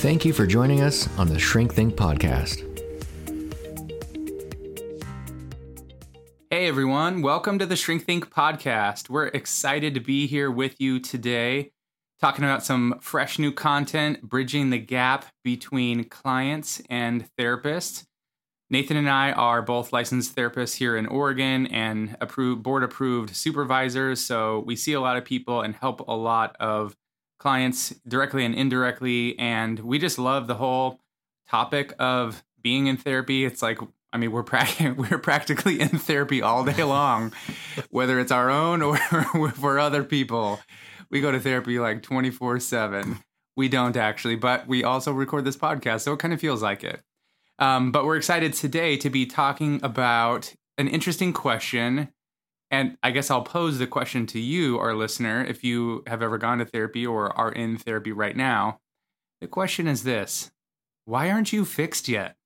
Thank you for joining us on the Shrink Think podcast. Hey everyone, welcome to the Shrink Think podcast. We're excited to be here with you today, talking about some fresh new content, bridging the gap between clients and therapists. Nathan and I are both licensed therapists here in Oregon and approved board approved supervisors, so we see a lot of people and help a lot of clients directly and indirectly. And we just love the whole topic of being in therapy. It's like, I mean, we're, pra- we're practically in therapy all day long, whether it's our own or for other people. We go to therapy like 24 7. We don't actually, but we also record this podcast. So it kind of feels like it. Um, but we're excited today to be talking about an interesting question and I guess I'll pose the question to you, our listener, if you have ever gone to therapy or are in therapy right now. The question is this Why aren't you fixed yet?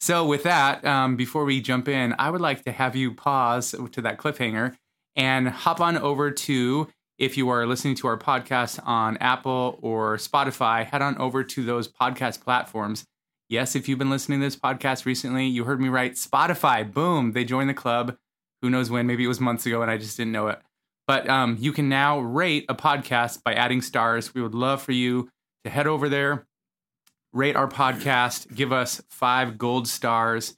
So, with that, um, before we jump in, I would like to have you pause to that cliffhanger and hop on over to, if you are listening to our podcast on Apple or Spotify, head on over to those podcast platforms. Yes, if you've been listening to this podcast recently, you heard me right. Spotify, boom, they joined the club who knows when? Maybe it was months ago and I just didn't know it. But um, you can now rate a podcast by adding stars. We would love for you to head over there, rate our podcast, give us five gold stars,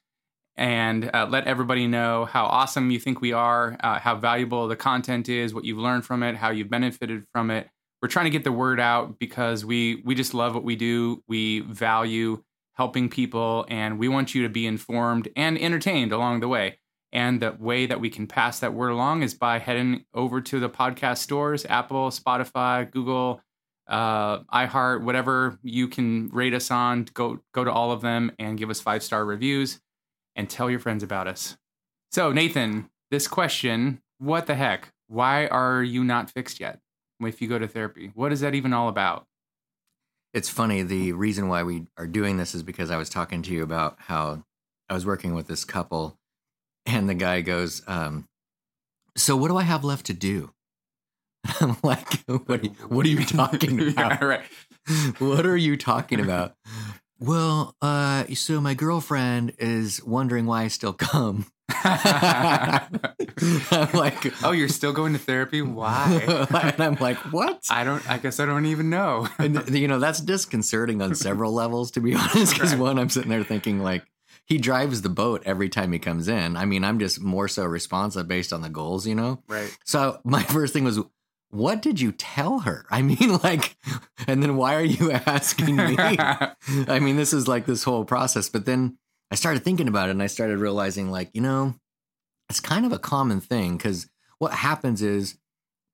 and uh, let everybody know how awesome you think we are, uh, how valuable the content is, what you've learned from it, how you've benefited from it. We're trying to get the word out because we we just love what we do. We value helping people, and we want you to be informed and entertained along the way. And the way that we can pass that word along is by heading over to the podcast stores Apple, Spotify, Google, uh, iHeart, whatever you can rate us on. Go, go to all of them and give us five star reviews and tell your friends about us. So, Nathan, this question what the heck? Why are you not fixed yet if you go to therapy? What is that even all about? It's funny. The reason why we are doing this is because I was talking to you about how I was working with this couple and the guy goes, um, "So what do I have left to do?" I'm like, "What? Are you, what are you talking about? yeah, right. what are you talking about?" well, uh, so my girlfriend is wondering why I still come. I'm like, oh, you're still going to therapy? Why? and I'm like, what? I don't. I guess I don't even know. and you know, that's disconcerting on several levels, to be honest. Because right. one, I'm sitting there thinking like, he drives the boat every time he comes in. I mean, I'm just more so responsive based on the goals, you know? Right. So my first thing was, what did you tell her? I mean, like, and then why are you asking me? I mean, this is like this whole process. But then I started thinking about it and I started realizing, like, you know, it's kind of a common thing because what happens is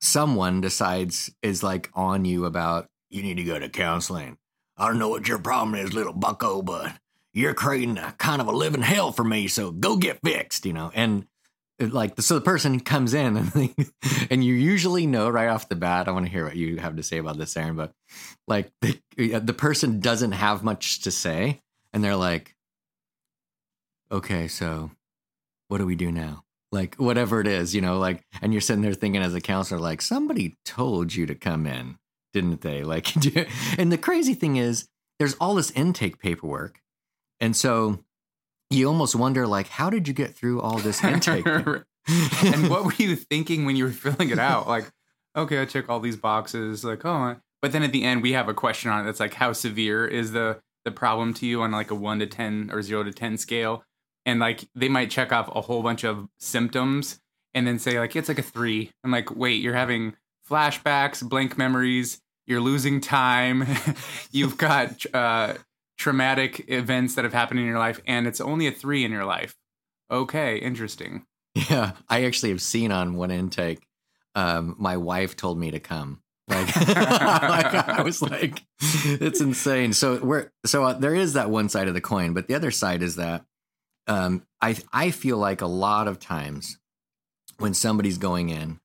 someone decides is like on you about, you need to go to counseling. I don't know what your problem is, little bucko, but you're creating a kind of a living hell for me. So go get fixed, you know? And uh, like, so the person comes in and, and you usually know right off the bat, I want to hear what you have to say about this, Aaron, but like the, the person doesn't have much to say. And they're like, okay, so what do we do now? Like, whatever it is, you know, like, and you're sitting there thinking as a counselor, like, somebody told you to come in, didn't they? Like, and the crazy thing is, there's all this intake paperwork and so you almost wonder, like, how did you get through all this intake? and what were you thinking when you were filling it out? Like, okay, I check all these boxes. Like, oh, but then at the end we have a question on it that's like, how severe is the the problem to you on like a one to ten or zero to ten scale? And like they might check off a whole bunch of symptoms and then say like it's like a three. I'm like, wait, you're having flashbacks, blank memories, you're losing time, you've got uh, traumatic events that have happened in your life and it's only a three in your life. Okay, interesting. Yeah, I actually have seen on one intake. Um, my wife told me to come. Like, like I was like, it's insane. So we're so uh, there is that one side of the coin, but the other side is that um, I I feel like a lot of times when somebody's going in,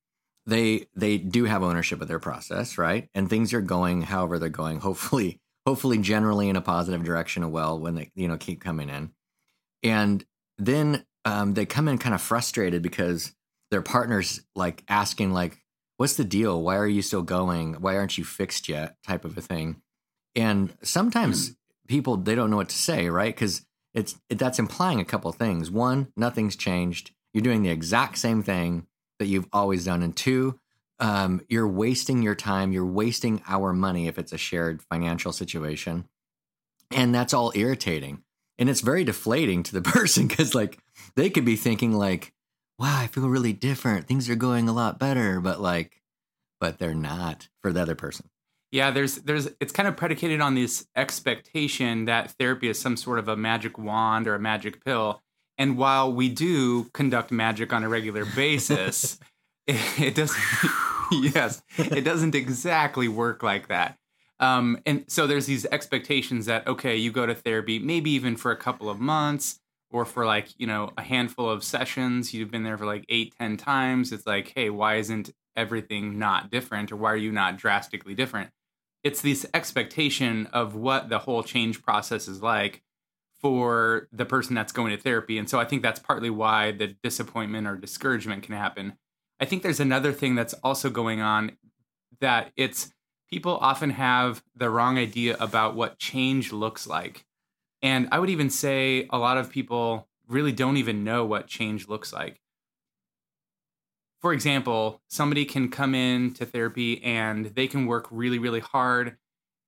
they they do have ownership of their process, right? And things are going however they're going. Hopefully, hopefully, generally in a positive direction. Well, when they you know keep coming in, and then um, they come in kind of frustrated because their partner's like asking like what's the deal? Why are you still going? Why aren't you fixed yet? type of a thing. And sometimes people they don't know what to say right? Because it's it, that's implying a couple things. One nothing's changed. You're doing the exact same thing that you've always done. And two um, you're wasting your time you're wasting our money if it's a shared financial situation. And that's all irritating. And it's very deflating to the person because like they could be thinking like wow i feel really different. Things are going a lot better. But like but they're not for the other person. Yeah there's there's it's kind of predicated on this expectation that therapy is some sort of a magic wand or a magic pill. And while we do conduct magic on a regular basis it, it doesn't yes. It doesn't exactly work like that. Um, and so there's these expectations that okay you go to therapy maybe even for a couple of months or for like you know a handful of sessions. You've been there for like eight ten times. It's like hey why isn't everything not different or why are you not drastically different? It's this expectation of what the whole change process is like for the person that's going to therapy. And so i think that's partly why the disappointment or discouragement can happen i think there's another thing that's also going on that it's people often have the wrong idea about what change looks like and I would even say a lot of people really don't even know what change looks like. For example, somebody can come in to therapy and they can work really, really hard.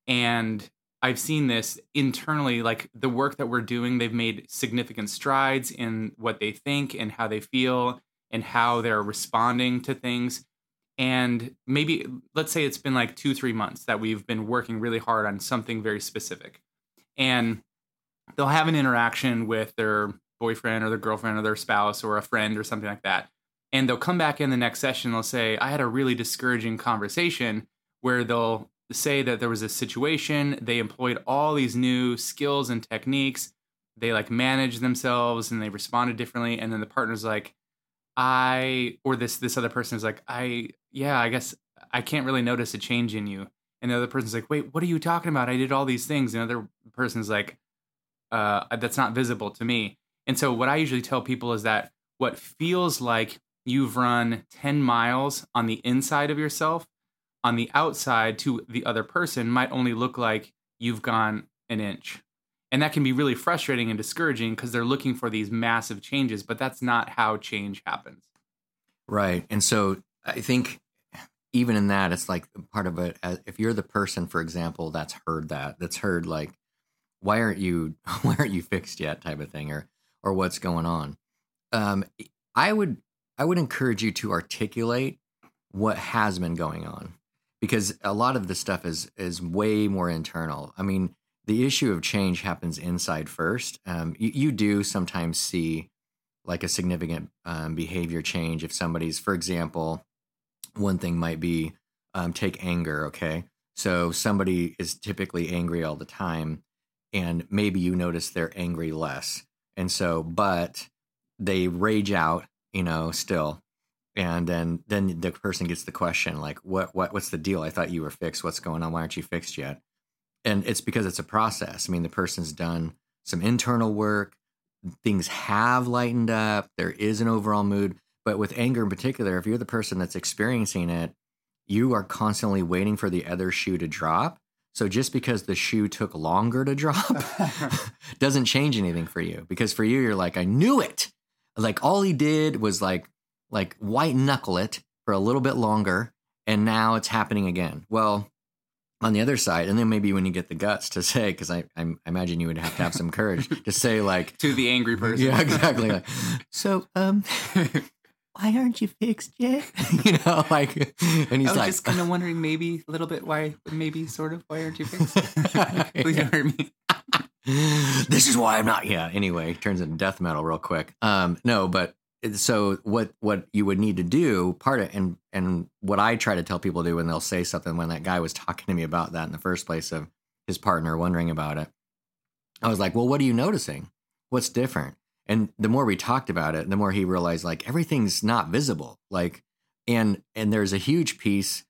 And I've seen this internally, like the work that we're doing, they've made significant strides in what they think and how they feel and how they're responding to things. And maybe, let's say it's been like two, three months that we've been working really hard on something very specific. And they'll have an interaction with their boyfriend or their girlfriend or their spouse or a friend or something like that. And they'll come back in the next session. They'll say, I had a really discouraging conversation where they'll say that there was a situation. They employed all these new skills and techniques. They like managed themselves and they responded differently. And then the partner's like, I, or this, this other person is like, I, yeah, I guess I can't really notice a change in you. And the other person's like, wait, what are you talking about? I did all these things. And the other person's like, uh, that's not visible to me. And so, what I usually tell people is that what feels like you've run 10 miles on the inside of yourself, on the outside to the other person, might only look like you've gone an inch. And that can be really frustrating and discouraging because they're looking for these massive changes, but that's not how change happens. Right. And so, I think even in that, it's like part of it. If you're the person, for example, that's heard that, that's heard like, why aren't you why aren't you fixed yet type of thing or or what's going on um, i would i would encourage you to articulate what has been going on because a lot of the stuff is is way more internal i mean the issue of change happens inside first um, you, you, do sometimes see like a significant um, behavior change if somebody's for example one thing might be um, take anger okay so somebody is typically angry all the time and maybe you notice they're angry less. And so, but they rage out, you know, still. And then then the person gets the question like, what what what's the deal? I thought you were fixed. What's going on? Why aren't you fixed yet? And it's because it's a process. I mean, the person's done some internal work. Things have lightened up. There is an overall mood. But with anger in particular, if you're the person that's experiencing it, you are constantly waiting for the other shoe to drop so just because the shoe took longer to drop doesn't change anything for you because for you you're like I knew it. Like all he did was like like white knuckle it for a little bit longer and now it's happening again. Well, on the other side, and then maybe when you get the guts to say, because I, I, imagine you would have to have some courage to say, like to the angry person, yeah, exactly. Like, so, um, why aren't you fixed yet? you know, like, and he's I was like, just kind of wondering, maybe a little bit, why, maybe sort of, why aren't you fixed? Please don't hurt me. this is why I'm not. Yeah. Anyway, turns into death metal real quick. Um, no, but so what what you would need to do part of and and what I try to tell people to do when they'll say something when that guy was talking to me about that in the first place of his partner wondering about it. I was like, "Well, what are you noticing? What's different?" And the more we talked about it, the more he realized like everything's not visible. Like and and there's a huge piece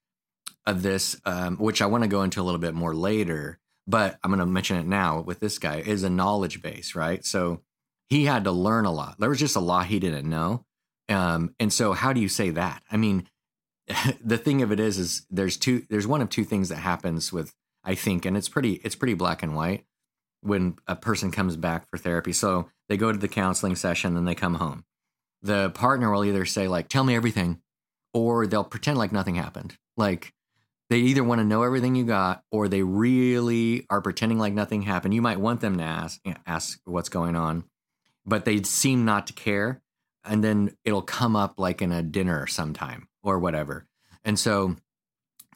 of this um, which I want to go into a little bit more later, but I'm going to mention it now with this guy is a knowledge base, right? So he had to learn a lot. There was just a lot he didn't know. Um, and so how do you say that? I mean, the thing of it is, is there's two, there's one of two things that happens with, I think, and it's pretty, it's pretty black and white when a person comes back for therapy. So they go to the counseling session and they come home. The partner will either say like, tell me everything, or they'll pretend like nothing happened. Like they either want to know everything you got or they really are pretending like nothing happened. You might want them to ask, ask what's going on but they seem not to care. And then it'll come up like in a dinner sometime or whatever. And so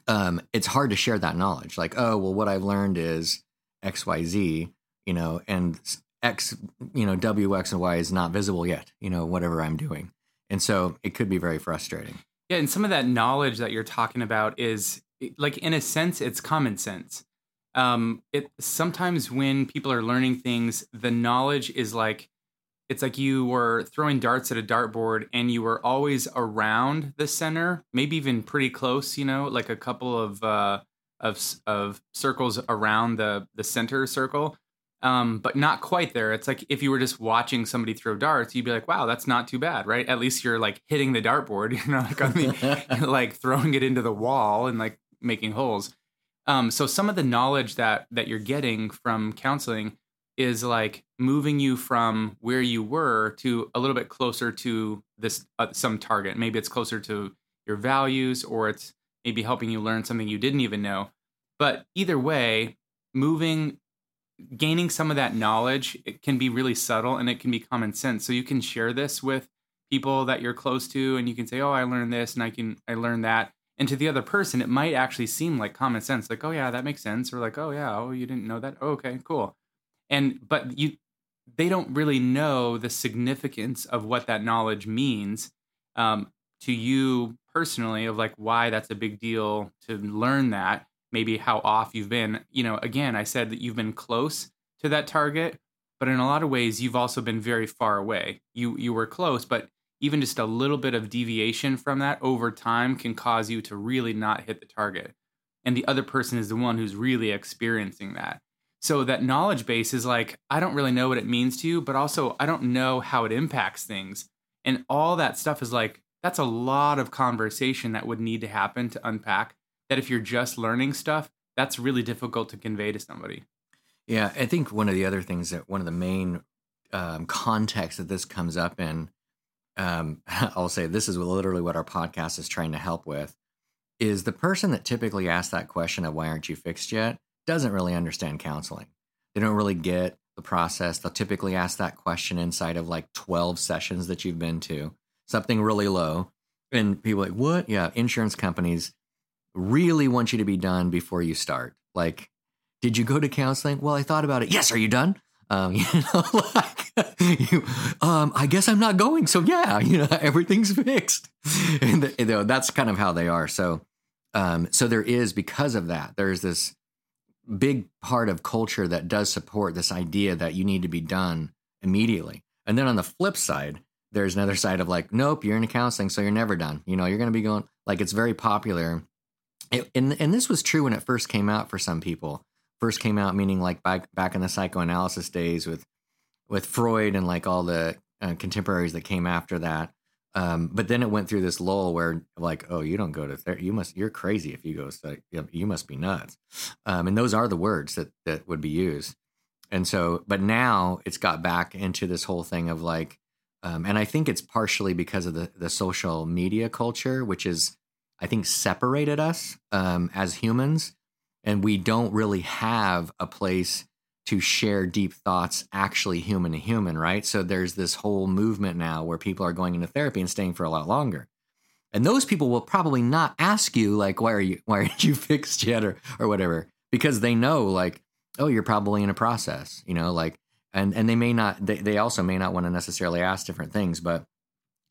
um, it's hard to share that knowledge. Like, oh, well, what I've learned is X, Y, Z, you know, and X, you know, W, X, and Y is not visible yet, you know, whatever I'm doing. And so it could be very frustrating. Yeah. And some of that knowledge that you're talking about is like, in a sense, it's common sense. Um, it sometimes when people are learning things, the knowledge is like, it's like you were throwing darts at a dartboard and you were always around the center, maybe even pretty close, you know, like a couple of uh, of of circles around the the center circle, um, but not quite there. It's like if you were just watching somebody throw darts, you'd be like, "Wow, that's not too bad, right?" At least you're like hitting the dartboard, you know, like on the, like throwing it into the wall and like making holes. Um, so some of the knowledge that that you're getting from counseling is like moving you from where you were to a little bit closer to this uh, some target. Maybe it's closer to your values or it's maybe helping you learn something you didn't even know. But either way moving gaining some of that knowledge it can be really subtle and it can be common sense. So you can share this with people that you're close to and you can say oh i learned this and i can i learned that. And to the other person it might actually seem like common sense like oh yeah that makes sense. Or like oh yeah oh you didn't know that. Oh, okay cool and but you they don't really know the significance of what that knowledge means um, to you personally of like why that's a big deal to learn that maybe how off you've been. You know again i said that you've been close to that target but in a lot of ways you've also been very far away. You you were close but even just a little bit of deviation from that over time can cause you to really not hit the target. And the other person is the one who's really experiencing that so that knowledge base is like, I don't really know what it means to you, but also I don't know how it impacts things. And all that stuff is like, that's a lot of conversation that would need to happen to unpack. That if you're just learning stuff, that's really difficult to convey to somebody. Yeah, I think one of the other things that one of the main um, contexts that this comes up in, um, I'll say this is literally what our podcast is trying to help with, is the person that typically asks that question of why aren't you fixed yet doesn't really understand counseling. They don't really get the process. They'll typically ask that question inside of like 12 sessions that you've been to, something really low. And people like, what? Yeah, insurance companies really want you to be done before you start. Like, did you go to counseling? Well, I thought about it. Yes, are you done? Um, you know, like, you, um, I guess I'm not going. So yeah, you know, everything's fixed. And the, you know, that's kind of how they are. So, um, so there is because of that. There's this big part of culture that does support this idea that you need to be done immediately. And then on the flip side, there's another side of like, nope, you're in counseling, so you're never done. You know, you're going to be going like it's very popular. It, and and this was true when it first came out for some people. First came out meaning like back back in the psychoanalysis days with with Freud and like all the uh, contemporaries that came after that. Um, but then it went through this lull where like, oh, you don't go to therapy. You must, you're crazy if you go. You must be nuts. Um, and those are the words that that would be used. And so, but now it's got back into this whole thing of like, um, and I think it's partially because of the the social media culture, which is, I think, separated us um, as humans, and we don't really have a place to share deep thoughts actually human to human, right? So there's this whole movement now where people are going into therapy and staying for a lot longer. And those people will probably not ask you like why are you why aren't you fixed yet or or whatever because they know like oh you're probably in a process, you know, like and and they may not they, they also may not want to necessarily ask different things, but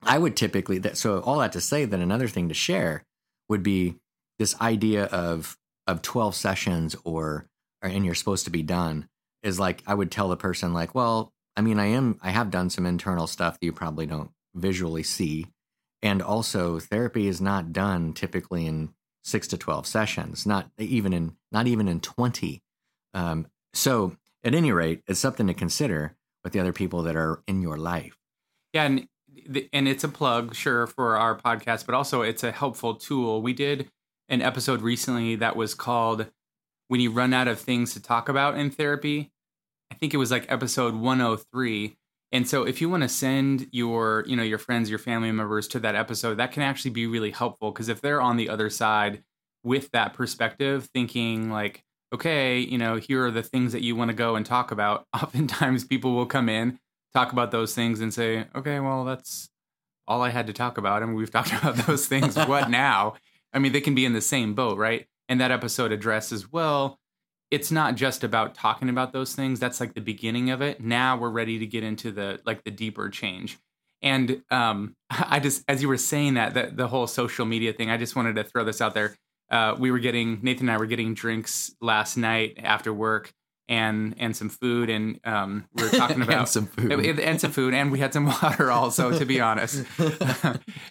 I would typically that so all that to say that another thing to share would be this idea of of 12 sessions or, or and you're supposed to be done is like I would tell the person like, well, I mean, I am I have done some internal stuff that you probably don't visually see. And also therapy is not done typically in 6 to 12 sessions, not even in not even in 20. Um, so at any rate, it's something to consider with the other people that are in your life. Yeah, and and it's a plug, sure, for our podcast, but also it's a helpful tool. We did an episode recently that was called "When You Run Out of Things to Talk About in Therapy." I think it was like episode 103. And so if you want to send your, you know, your friends, your family members to that episode, that can actually be really helpful because if they're on the other side with that perspective, thinking like, okay, you know, here are the things that you want to go and talk about. Oftentimes people will come in, talk about those things and say, okay, well, that's all I had to talk about. I mean, we've talked about those things. what now? I mean, they can be in the same boat, right? And that episode addresses, well, it's not just about talking about those things. That's like the beginning of it. Now we're ready to get into the like the deeper change. And um, I just, as you were saying that, the, the whole social media thing, I just wanted to throw this out there uh, we were getting Nathan and I were getting drinks last night after work and and some food and um, we were talking about and some food and, and some food and we had some water also to be honest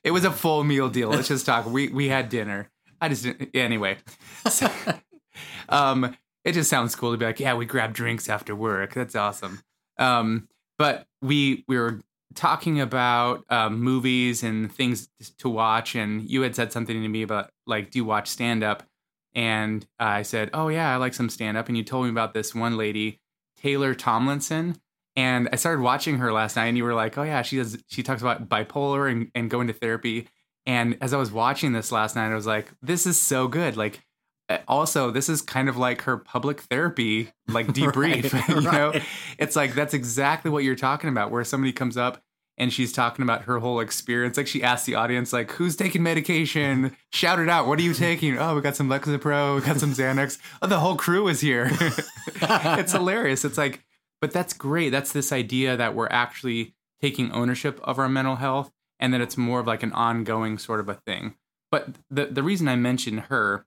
it was a full meal deal let's just talk we we had dinner I just anyway so, um it just sounds cool to be like yeah we grab drinks after work that's awesome um but we we were talking about um, movies and things to watch, and you had said something to me about like, do you watch stand up? And I said, oh yeah, I like some stand up. And you told me about this one lady, Taylor Tomlinson. And I started watching her last night, and you were like, oh yeah, she does. She talks about bipolar and, and going to therapy. And as I was watching this last night, I was like, this is so good. Like, Uh, also this is kind of like her public therapy like debrief right, you know it's like that's exactly what you're talking about where somebody comes up and she's talking about her whole experience. Like she asked the audience, like, "Who's taking medication? Shout it out! What are you taking? Oh, we got some Lexapro, we got some Xanax. Oh, the whole crew is here. it's hilarious. It's like, but that's great. That's this idea that we're actually taking ownership of our mental health, and that it's more of like an ongoing sort of a thing. But the the reason I mention her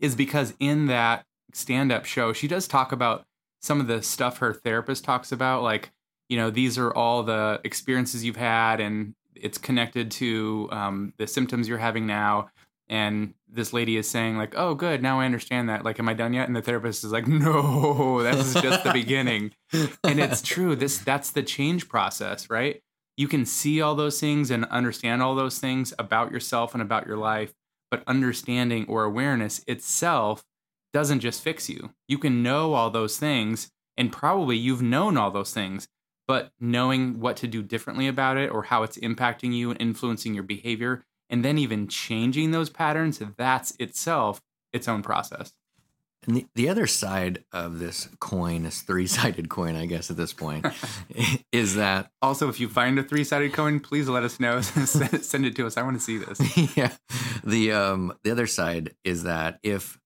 is because in that stand up show, she does talk about some of the stuff her therapist talks about, like you know these are all the experiences you've had and it's connected to um, the symptoms you're having now. And this lady is saying like oh good now i understand that. Like am i done yet? And the therapist is like no this is just the beginning. And it's true. This that's the change process right? You can see all those things and understand all those things about yourself and about your life but understanding or awareness itself doesn't just fix you. You can know all those things and probably you've known all those things but knowing what to do differently about it or how it's impacting you and influencing your behavior and then even changing those patterns that's itself its own process and the, the other side of this coin this three-sided coin i guess at this point is that also if you find a three-sided coin please let us know send it to us i want to see this yeah the um the other side is that if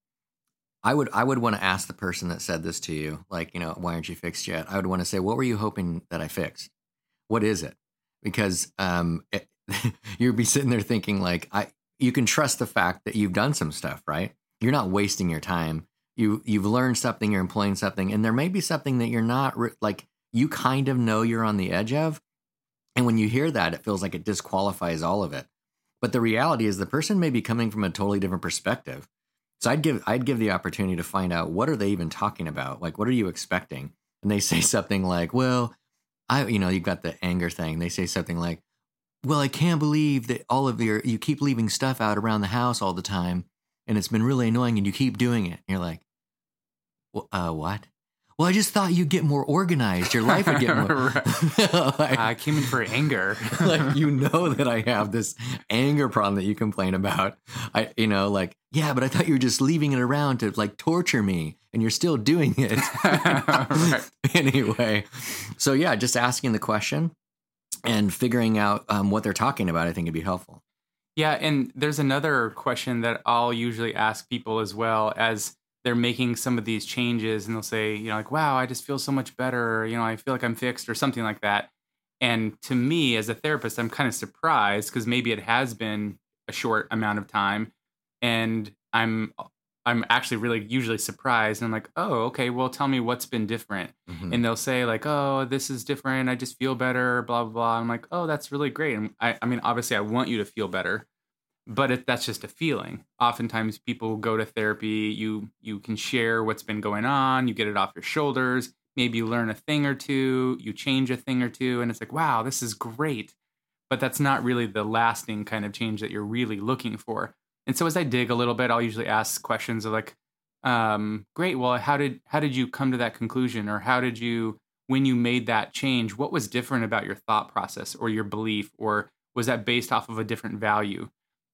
I would I would want to ask the person that said this to you, like, you know, why aren't you fixed yet? I would want to say, what were you hoping that I fixed? What is it? Because um, it, you'd be sitting there thinking, like, I you can trust the fact that you've done some stuff, right? You're not wasting your time. You you've learned something, you're employing something, and there may be something that you're not re- like you kind of know you're on the edge of, and when you hear that, it feels like it disqualifies all of it. But the reality is, the person may be coming from a totally different perspective so I'd give I'd give the opportunity to find out what are they even talking about? Like what are you expecting? And they say something like, "Well, I you know, you've got the anger thing. They say something like, "Well, I can't believe that all of your you keep leaving stuff out around the house all the time and it's been really annoying and you keep doing it." And you're like, uh, what? well, I just thought you'd get more organized. Your life would get more. like, I came in for anger. like you know that I have this anger problem that you complain about. I, you know, like yeah, but I thought you were just leaving it around to like torture me, and you're still doing it. anyway, so yeah, just asking the question and figuring out um, what they're talking about, I think would be helpful. Yeah, and there's another question that I'll usually ask people as well as they're making some of these changes and they'll say, you know, like, wow, I just feel so much better. Or, you know, I feel like I'm fixed or something like that. And to me, as a therapist, I'm kind of surprised because maybe it has been a short amount of time, and I'm I'm actually really usually surprised. And I'm like, oh, okay, well, tell me what's been different. Mhm. And they'll say like, oh, this is different. I just feel better. Blah blah blah. I'm like, oh, that's really great. And I, I mean, obviously, I want you to feel better, but it, that's just a feeling. Oftentimes, people go to therapy. You you can share what's been going on. You get it off your shoulders. Maybe you learn a thing or two. You change a thing or two, and it's like, wow, this is great. But that's not really the lasting kind of change that you're really looking for. And so as I dig a little bit, I'll usually ask questions of like, um, great, well, how did how did you come to that conclusion? Or how did you when you made that change, what was different about your thought process or your belief? Or was that based off of a different value?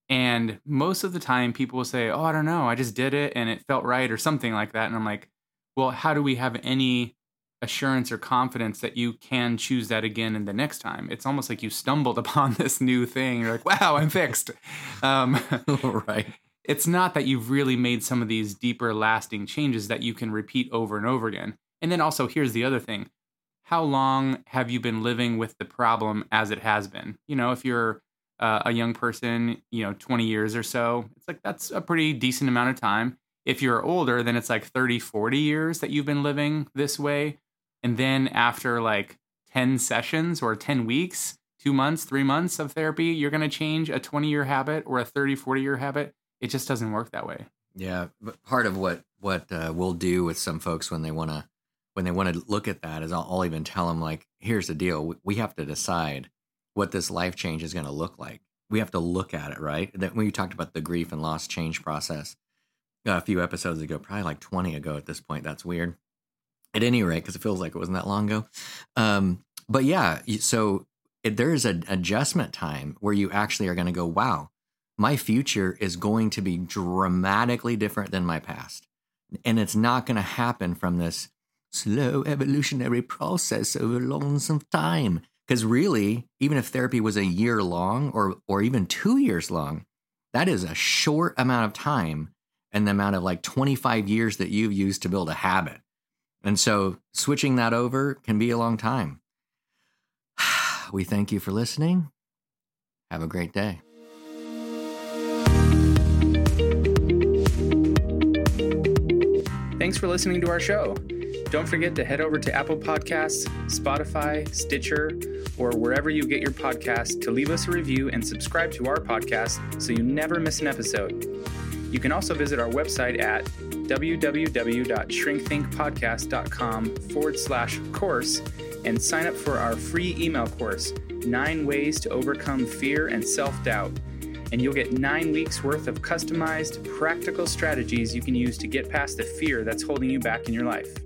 And most of the time people will say, Oh, I don't know, I just did it and it felt right or something like that. And I'm like, Well, how do we have any assurance or confidence that you can choose that again in the next time? It's almost like you stumbled upon this new thing. You're like, wow, I'm fixed. Um, right. it's not that you've really made some of these deeper lasting changes that you can repeat over and over again. And then also, here's the other thing how long have you been living with the problem as it has been? You know, if you're uh, a young person, you know, 20 years or so, it's like that's a pretty decent amount of time. If you're older, then it's like 30, 40 years that you've been living this way. And then after like 10 sessions or 10 weeks, two months, three months of therapy, you're going to change a 20 year habit or a 30, 40 year habit. It just doesn't work that way. Yeah, but part of what what uh, we'll do with some folks when they want to when they want to look at that is I'll, I'll even tell them like, here's the deal: we have to decide what this life change is going to look like. We have to look at it, right? That when you talked about the grief and loss change process uh, a few episodes ago, probably like twenty ago at this point. That's weird. At any rate, because it feels like it wasn't that long ago. Um, but yeah, so it, there is an adjustment time where you actually are going to go, wow, my future is going to be dramatically different than my past. And it's not going to happen from this slow evolutionary process over lots of time. Because really, even if therapy was a year long or, or even two years long, that is a short amount of time and the amount of like 25 years that you've used to build a habit. And so switching that over can be a long time. We thank you for listening. Have a great day. Thanks for listening to our show. Don't forget to head over to Apple Podcasts, Spotify, Stitcher, or wherever you get your podcasts to leave us a review and subscribe to our podcast so you never miss an episode. You can also visit our website at www.shrinkthinkpodcast.com forward slash course and sign up for our free email course, Nine Ways to Overcome Fear and Self Doubt. And you'll get nine weeks worth of customized, practical strategies you can use to get past the fear that's holding you back in your life.